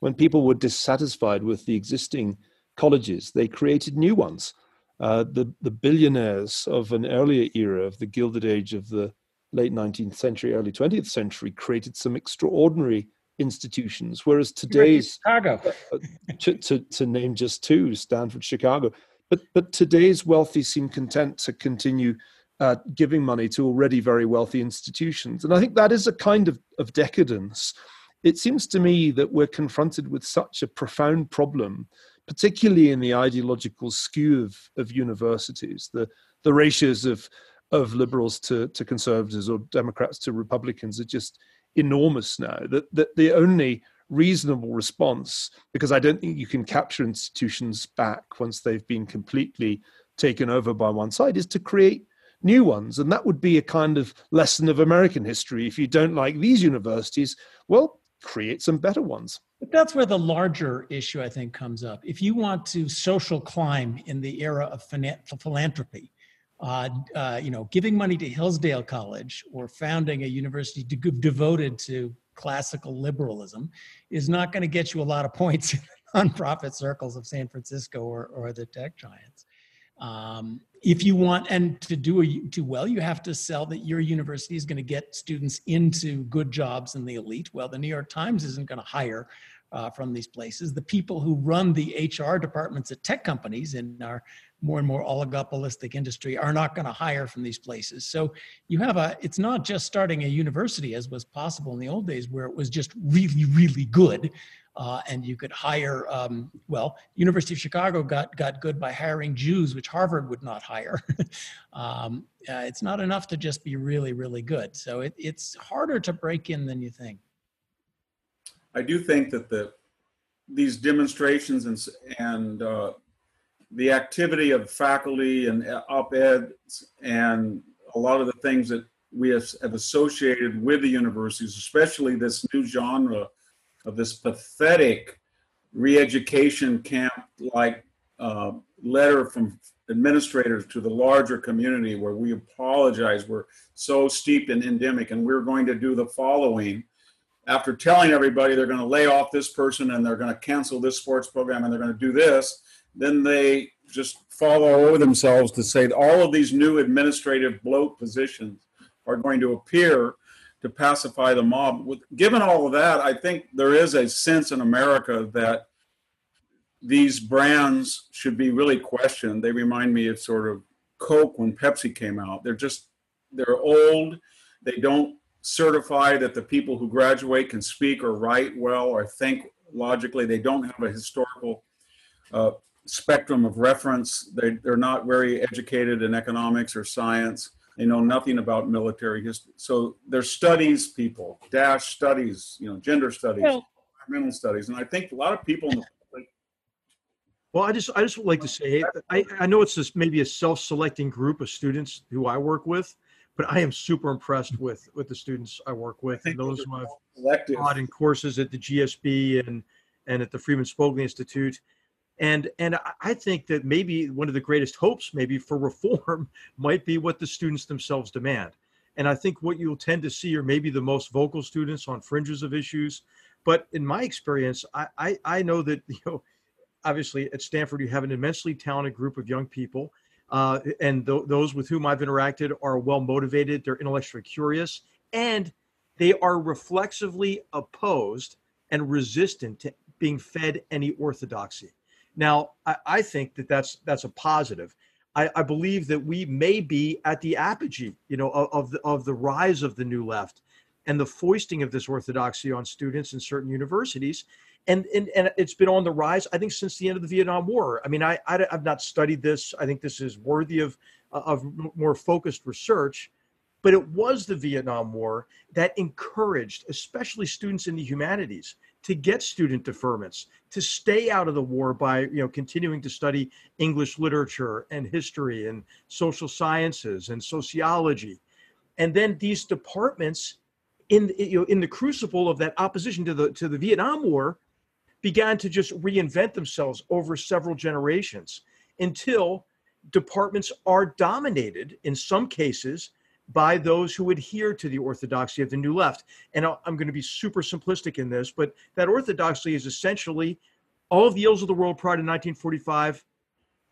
when people were dissatisfied with the existing colleges, they created new ones. Uh, the, the billionaires of an earlier era of the Gilded Age of the late 19th century, early 20th century created some extraordinary institutions, whereas today's Chicago, uh, to, to, to name just two, Stanford, Chicago, but but today's wealthy seem content to continue uh, giving money to already very wealthy institutions, and I think that is a kind of of decadence. It seems to me that we're confronted with such a profound problem, particularly in the ideological skew of, of universities, the the ratios of of liberals to, to conservatives or Democrats to Republicans are just enormous now. That that the only reasonable response, because I don't think you can capture institutions back once they've been completely taken over by one side, is to create new ones. And that would be a kind of lesson of American history. If you don't like these universities, well, create some better ones. But that's where the larger issue, I think, comes up. If you want to social climb in the era of philanthropy, uh, uh, you know, giving money to Hillsdale College or founding a university de- devoted to classical liberalism is not going to get you a lot of points in the nonprofit circles of San Francisco or, or the tech giants. Um, if you want and to do a, do well, you have to sell that your university is going to get students into good jobs in the elite. Well, the New York Times isn't going to hire uh, from these places. The people who run the HR departments at tech companies in our more and more oligopolistic industry are not going to hire from these places. So you have a, it's not just starting a university as was possible in the old days where it was just really, really good. Uh, and you could hire, um, well, University of Chicago got, got good by hiring Jews, which Harvard would not hire. um, uh, it's not enough to just be really, really good. So it, it's harder to break in than you think. I do think that the these demonstrations and and uh, the activity of faculty and op-eds and a lot of the things that we have, have associated with the universities, especially this new genre of this pathetic re-education camp like uh, letter from administrators to the larger community where we apologize we're so steeped in endemic and we're going to do the following. After telling everybody they're going to lay off this person and they're going to cancel this sports program and they're going to do this then they just fall all over themselves to say all of these new administrative bloat positions are going to appear to pacify the mob. With, given all of that, I think there is a sense in America that these brands should be really questioned. They remind me of sort of Coke when Pepsi came out. They're just they're old. They don't certify that the people who graduate can speak or write well or think logically. They don't have a historical uh, spectrum of reference. They, they're not very educated in economics or science. They know nothing about military history. So they're studies people, dash studies, you know, gender studies, well, environmental studies. And I think a lot of people in the public. Well, I just I just would like to say I, I know it's just maybe a self-selecting group of students who I work with, but I am super impressed with with the students I work with and those who I've taught in courses at the GSB and and at the Freeman Spogli Institute and and i think that maybe one of the greatest hopes maybe for reform might be what the students themselves demand. And i think what you'll tend to see are maybe the most vocal students on fringes of issues. But in my experience i i, I know that you know obviously at stanford you have an immensely talented group of young people uh, and th- those with whom i've interacted are well motivated they're intellectually curious and they are reflexively opposed and resistant to being fed any orthodoxy now, I, I think that that's that's a positive. I, I, believe that we may be at the apogee, you know, of, of the, of the rise of the new left and the foisting of this orthodoxy on students in certain universities. And, and, and it's been on the rise, I think, since the end of the Vietnam War. I mean, I, I, have not studied this. I think this is worthy of, of more focused research. But it was the Vietnam War that encouraged, especially students in the humanities, to get student deferments, to stay out of the war by you know continuing to study English literature and history and social sciences and sociology, and then these departments in you know in the crucible of that opposition to the to the Vietnam War began to just reinvent themselves over several generations until departments are dominated in some cases by those who adhere to the orthodoxy of the New Left. And I'm going to be super simplistic in this, but that orthodoxy is essentially all of the ills of the world prior to 1945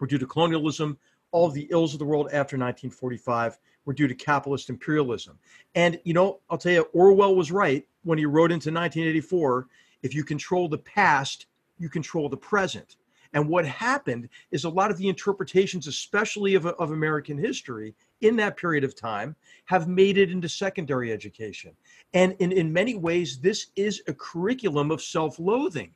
were due to colonialism. All of the ills of the world after 1945 were due to capitalist imperialism. And, you know, I'll tell you, Orwell was right when he wrote into 1984 if you control the past, you control the present. And what happened is a lot of the interpretations, especially of, of American history in that period of time, have made it into secondary education. And in, in many ways, this is a curriculum of self loathing.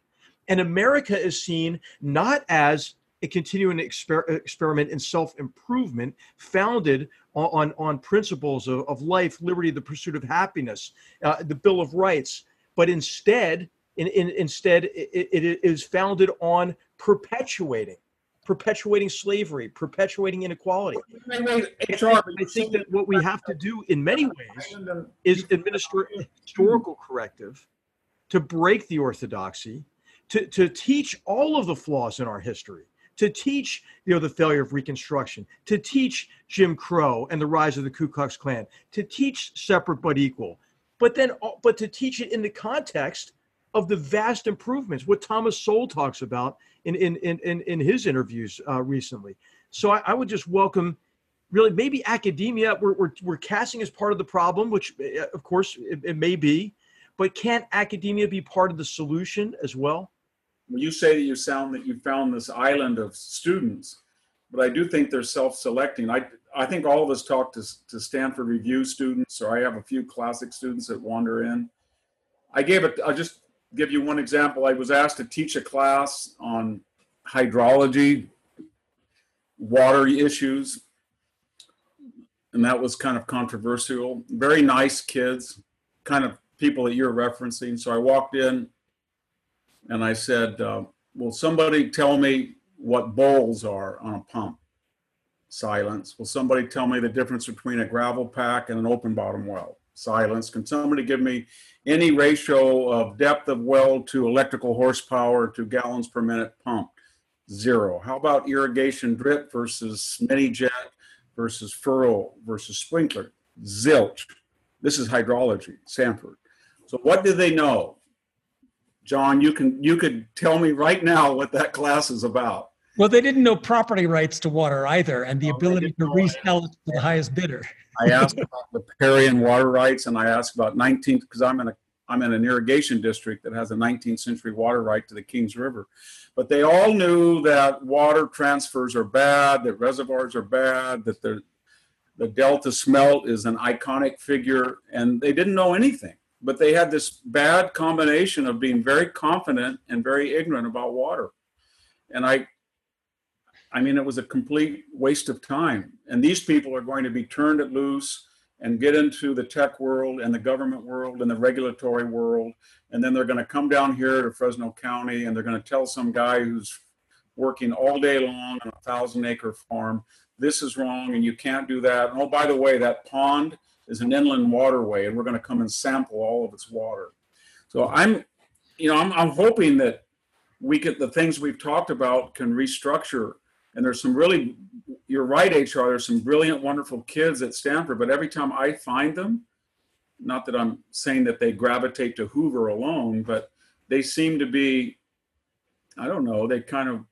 And America is seen not as a continuing exper- experiment in self improvement founded on, on, on principles of, of, life, liberty, the pursuit of happiness, uh, the Bill of Rights, but instead, in, in, instead, it, it is founded on perpetuating perpetuating slavery, perpetuating inequality. Wait, wait, HR, I, I think that what we have to do in many ways is administer historical corrective to break the orthodoxy, to, to teach all of the flaws in our history, to teach you know the failure of Reconstruction, to teach Jim Crow and the rise of the Ku Klux Klan, to teach separate but equal, but then but to teach it in the context of the vast improvements, what Thomas Sowell talks about in in in in, his interviews uh, recently. So I, I, would just welcome, really, maybe academia. We're, we're we're casting as part of the problem, which uh, of course it, it may be, but can't academia be part of the solution as well? You say that you sound that you found this island of students, but I do think they're self-selecting. I I think all of us talk to to Stanford Review students, or I have a few classic students that wander in. I gave it. I'll just give you one example. I was asked to teach a class on hydrology, water issues, and that was kind of controversial. Very nice kids, kind of people that you're referencing. So I walked in and I said, uh, Will somebody tell me what bowls are on a pump? Silence. Will somebody tell me the difference between a gravel pack and an open bottom well? Silence. Can somebody give me any ratio of depth of well to electrical horsepower to gallons per minute pumped? Zero. How about irrigation drip versus mini jet versus furrow versus sprinkler? Zilch. This is hydrology, Stanford. So what do they know? John, you can you could tell me right now what that class is about. Well, they didn't know property rights to water either, and the oh, no, ability to resell it to the highest bidder. I asked about the riparian water rights, and I asked about 19th because I'm in a I'm in an irrigation district that has a 19th century water right to the Kings River. But they all knew that water transfers are bad, that reservoirs are bad, that the the delta smelt is an iconic figure, and they didn't know anything. But they had this bad combination of being very confident and very ignorant about water. And I I mean, it was a complete waste of time. And these people are going to be turned loose and get into the tech world and the government world and the regulatory world. And then they're going to come down here to Fresno County and they're going to tell some guy who's working all day long on a thousand acre farm, this is wrong and you can't do that. And oh, by the way, that pond is an inland waterway and we're going to come and sample all of its water. So I'm, you know, I'm, I'm hoping that we get the things we've talked about can restructure and there's some really you're right hr there's some brilliant wonderful kids at stanford but every time i find them not that i'm saying that they gravitate to hoover alone but they seem to be i don't know they kind of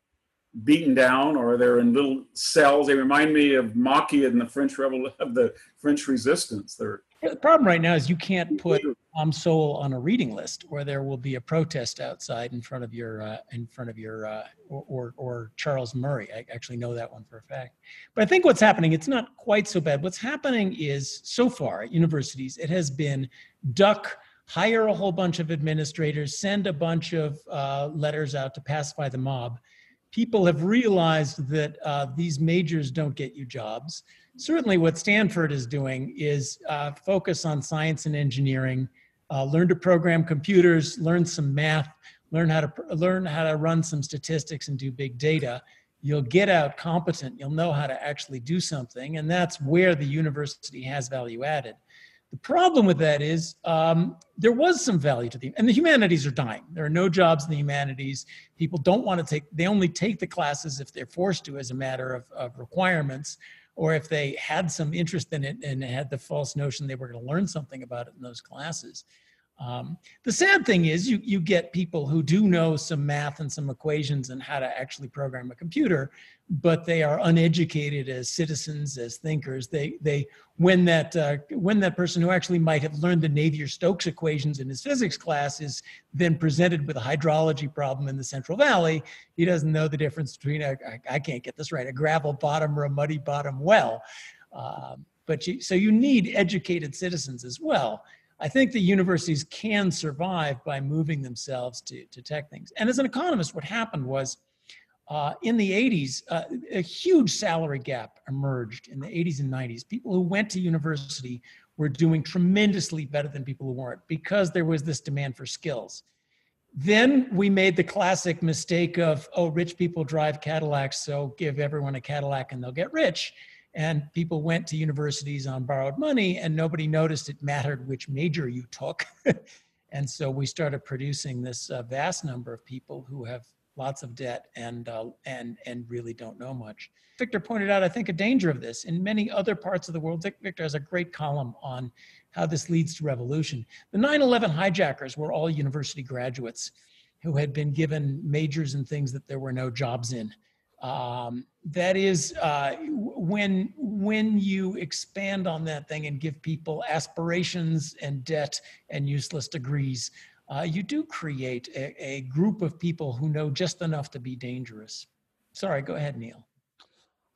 beaten down or they're in little cells they remind me of Maquis in the french revolution of the french resistance they're the problem right now is you can't put Tom Sowell on a reading list, or there will be a protest outside in front of your uh, in front of your uh, or, or, or Charles Murray. I actually know that one for a fact. But I think what's happening, it's not quite so bad. What's happening is so far at universities, it has been duck hire a whole bunch of administrators, send a bunch of uh, letters out to pacify the mob. People have realized that uh, these majors don't get you jobs certainly what Stanford is doing is uh, focus on science and engineering, uh, learn to program computers, learn some math, learn how to learn how to run some statistics and do big data. You'll get out competent. You'll know how to actually do something, and that's where the university has value added. The problem with that is um, there was some value to the, and the humanities are dying. There are no jobs in the humanities. People don't want to take, they only take the classes if they're forced to as a matter of, of requirements, or if they had some interest in it and had the false notion they were going to learn something about it in those classes. Um, the sad thing is you, you get people who do know some math and some equations and how to actually program a computer, but they are uneducated as citizens, as thinkers. They, they when, that, uh, when that person who actually might have learned the Navier-Stokes equations in his physics class is then presented with a hydrology problem in the Central Valley, he doesn't know the difference between, a, I, I can't get this right, a gravel bottom or a muddy bottom well. Uh, but you, so you need educated citizens as well. I think the universities can survive by moving themselves to, to tech things. And as an economist, what happened was uh, in the 80s, uh, a huge salary gap emerged in the 80s and 90s. People who went to university were doing tremendously better than people who weren't because there was this demand for skills. Then we made the classic mistake of, oh, rich people drive Cadillacs, so give everyone a Cadillac and they'll get rich and people went to universities on borrowed money and nobody noticed it mattered which major you took and so we started producing this uh, vast number of people who have lots of debt and uh, and and really don't know much. Victor pointed out i think a danger of this. In many other parts of the world victor has a great column on how this leads to revolution. The 9-11 hijackers were all university graduates who had been given majors in things that there were no jobs in. Um, that is uh, when when you expand on that thing and give people aspirations and debt and useless degrees uh, you do create a, a, group of people who know just enough to be dangerous. Sorry go ahead niall.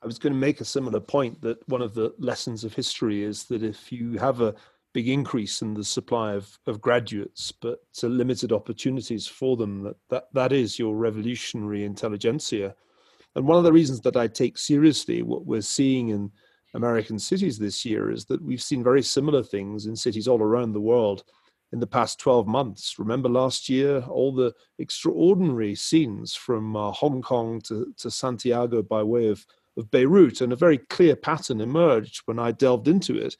I was going to make a similar point that one of the lessons of history is that if you have a big increase in the supply of, of graduates but limited opportunities for them that, that that is your revolutionary intelligentsia. And one of the reasons that I take seriously what we're seeing in American cities this year is that we've seen very similar things in cities all around the world in the past 12 months. Remember last year, all the extraordinary scenes from uh, Hong Kong to, to Santiago by way of, of Beirut, and a very clear pattern emerged when I delved into it.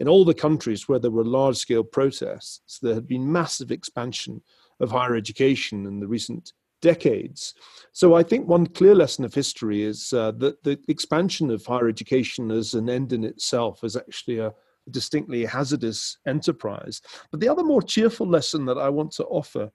In all the countries where there were large scale protests, there had been massive expansion of higher education in the recent decades. So I think one clear lesson of history is uh, that the expansion of higher education as an end in itself is actually a distinctly hazardous enterprise. But the other more cheerful lesson that I want to offer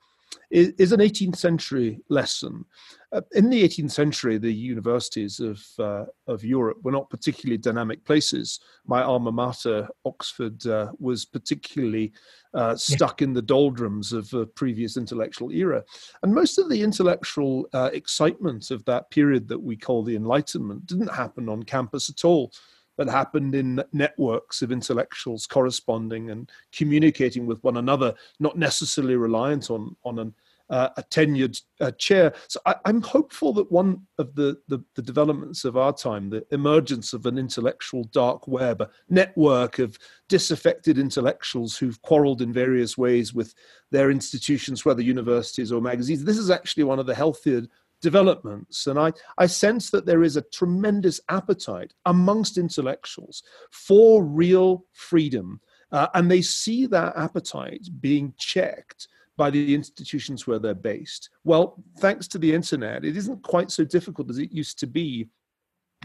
is, is an 18th century lesson. Uh, in the 18th century, the universities of, uh, of Europe were not particularly dynamic places. My alma mater, Oxford, uh, was particularly uh, stuck in the doldrums of a previous intellectual era. And most of the intellectual uh, excitement of that period that we call the Enlightenment didn't happen on campus at all but happened in networks of intellectuals corresponding and communicating with one another, not necessarily reliant on, on an, uh, a tenured uh, chair. So I, am hopeful that one of the, the, the, developments of our time, the emergence of an intellectual dark web, a network of disaffected intellectuals who've quarreled in various ways with their institutions, whether universities or magazines, this is actually one of the healthier developments. And I, I sense that there is a tremendous appetite amongst intellectuals for real freedom. Uh, and they see that appetite being checked by the institutions where they're based. Well, thanks to the internet, it isn't quite so difficult as it used to be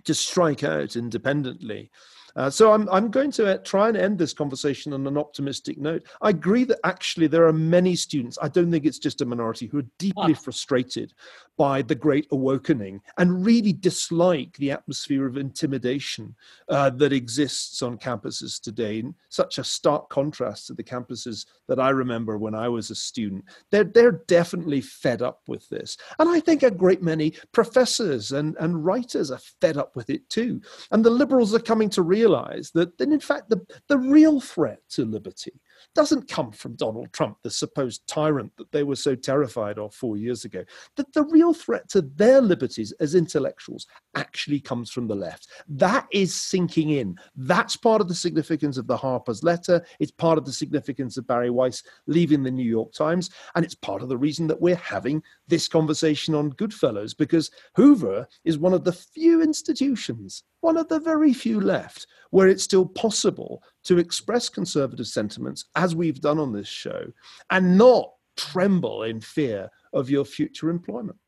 to strike out independently. Uh, so I'm, I'm going to uh, try and end this conversation on an optimistic note. I agree that actually there are many students, I don't think it's just a minority, who are deeply ah. frustrated by the Great Awakening and really dislike the atmosphere of intimidation uh, that exists on campuses today, in such a stark contrast to the campuses that I remember when I was a student. They're, they're definitely fed up with this. And I think a great many professors and, and writers are fed up with it too. And the liberals are coming to realize realize that, that in fact, the, the real threat to liberty doesn't come from Donald Trump, the supposed tyrant that they were so terrified of four years ago. That the real threat to their liberties as intellectuals actually comes from the left. That is sinking in. That's part of the significance of the Harper's letter. It's part of the significance of Bari Weiss leaving the New York Times. And it's part of the reason that we're having this conversation on Goodfellows, because Hoover is one of the few institutions, one of the very few left, where it's still possible to express conservative sentiments, as we've done on this show, and not tremble in fear of your future employment.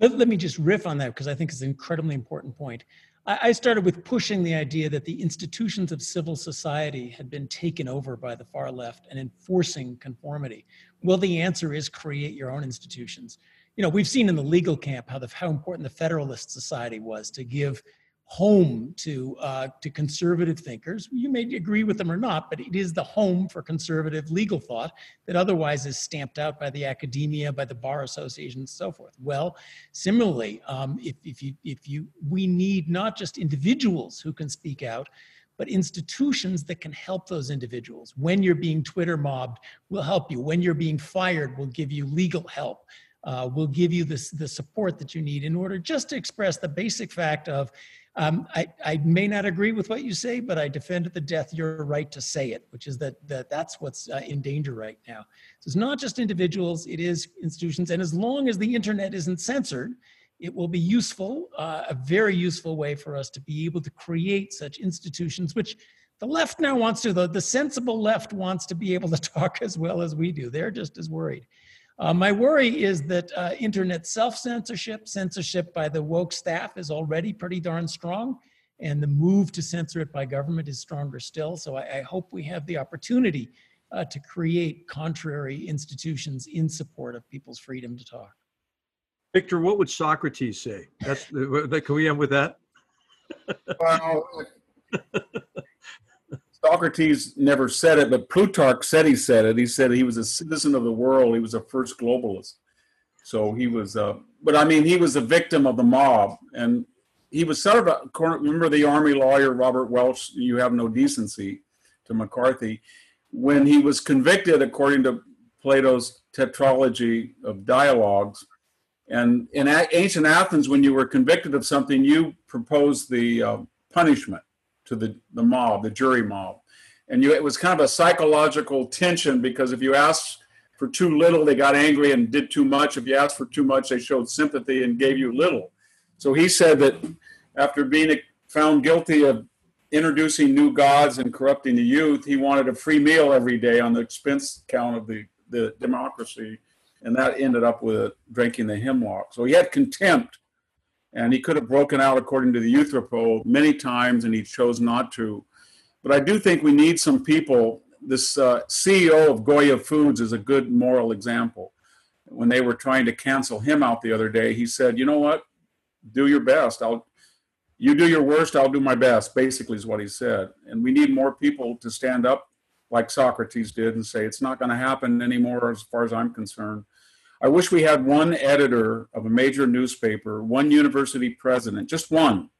Let, let me just riff on that because I think it's an incredibly important point. I, I started with pushing the idea that the institutions of civil society had been taken over by the far left and enforcing conformity. Well, the answer is create your own institutions. You know, we've seen in the legal camp how the how important the Federalist Society was to give home to uh, to conservative thinkers. You may agree with them or not, but it is the home for conservative legal thought that otherwise is stamped out by the academia, by the bar association, and so forth. Well, similarly, um, if, if you if you we need not just individuals who can speak out. But institutions that can help those individuals. When you're being Twitter mobbed, will help you. When you're being fired, will give you legal help. Uh, will give you this the support that you need in order just to express the basic fact of um, I, I may not agree with what you say, but I defend to the death your right to say it, which is that, that that's what's uh, in danger right now. So it's not just individuals, it is institutions. And as long as the internet isn't censored, it will be useful, uh, a very useful way for us to be able to create such institutions, which the left now wants to, the, the sensible left wants to be able to talk as well as we do. They're just as worried. Uh, my worry is that uh, internet self-censorship, censorship by the woke staff is already pretty darn strong, and the move to censor it by government is stronger still. So I, I hope we have the opportunity uh, to create contrary institutions in support of people's freedom to talk. Victor, what would Socrates say? That's can we end with that? Well, Socrates never said it, but Plutarch said he said it. He said he was a citizen of the world. He was a first globalist. So he was, uh, but I mean, he was a victim of the mob, and he was sort of a. Remember the army lawyer Robert Welch? You have no decency to McCarthy. When he was convicted, according to Plato's tetralogy of dialogues, and in ancient Athens, when you were convicted of something, you proposed the uh, punishment to the, the mob, the jury mob. And you, it was kind of a psychological tension because if you asked for too little, they got angry and did too much. If you asked for too much, they showed sympathy and gave you little. So he said that after being found guilty of introducing new gods and corrupting the youth, he wanted a free meal every day on the expense count of the, the democracy. And that ended up with drinking the hemlock. So he had contempt and he could have broken out according to the Euthyphro many times, and he chose not to. But I do think we need some people. This uh, CEO of Goya Foods is a good moral example. When they were trying to cancel him out the other day, he said, "You know what? Do your best. I'll. You do your worst. I'll do my best." Basically, is what he said. And we need more people to stand up, like Socrates did, and say, "It's not going to happen anymore, as far as I'm concerned." I wish we had one editor of a major newspaper, one university president, just one.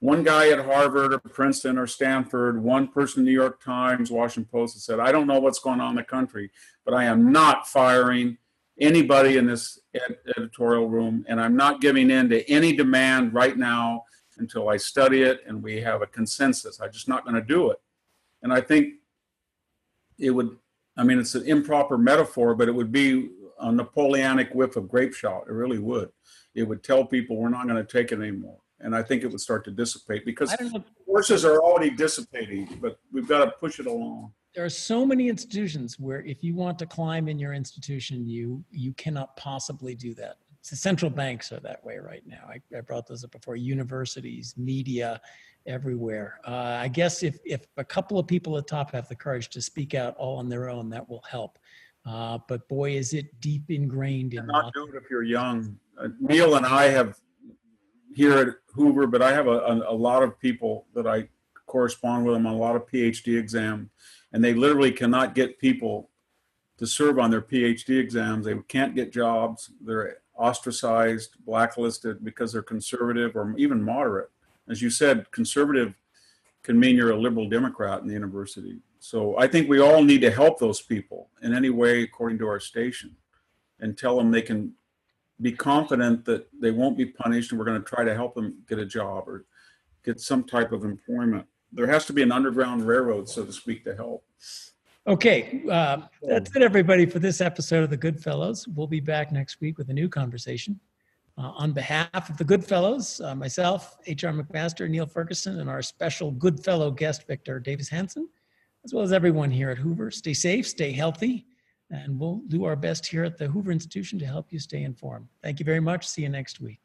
One guy at Harvard or Princeton or Stanford, one person in New York Times, Washington Post that said, I don't know what's going on in the country, but I am mm-hmm. not firing anybody in this ed- editorial room, and I'm not giving in to any demand right now until I study it and we have a consensus. I'm just not going to do it. And I think it would, I mean, it's an improper metaphor, but it would be a Napoleonic whiff of grape shot. It really would. It would tell people we're not going to take it anymore. And I think it would start to dissipate because forces are already dissipating, but we've got to push it along. There are so many institutions where if you want to climb in your institution, you you cannot possibly do that. The central banks are that way right now. I, I brought this up before. Universities, media, everywhere. Uh, I guess if if a couple of people at the top have the courage to speak out all on their own, that will help. Uh, but boy, is it deep ingrained in. Not do it if you're young. Uh, Niall and I have here at Hoover, but I have a, a, a, lot of people that I correspond with them on a lot of PhD exams, and they literally cannot get people to serve on their PhD exams. They can't get jobs. They're ostracized, blacklisted because they're conservative or even moderate. As you said, conservative can mean you're a liberal Democrat in the university. So I think we all need to help those people in any way according to our station and tell them they can be confident that they won't be punished and we're going to try to help them get a job or get some type of employment. There has to be an underground railroad, so to speak, to help. Okay, uh, that's it, everybody, for this episode of the Goodfellows. We'll be back next week with a new conversation. Uh, on behalf of the Goodfellows, uh, myself, H.R. McMaster, Niall Ferguson, and our special Goodfellow guest, Victor Davis Hanson, as well as everyone here at Hoover. Stay safe, stay healthy, and we'll do our best here at the Hoover Institution to help you stay informed. Thank you very much. See you next week.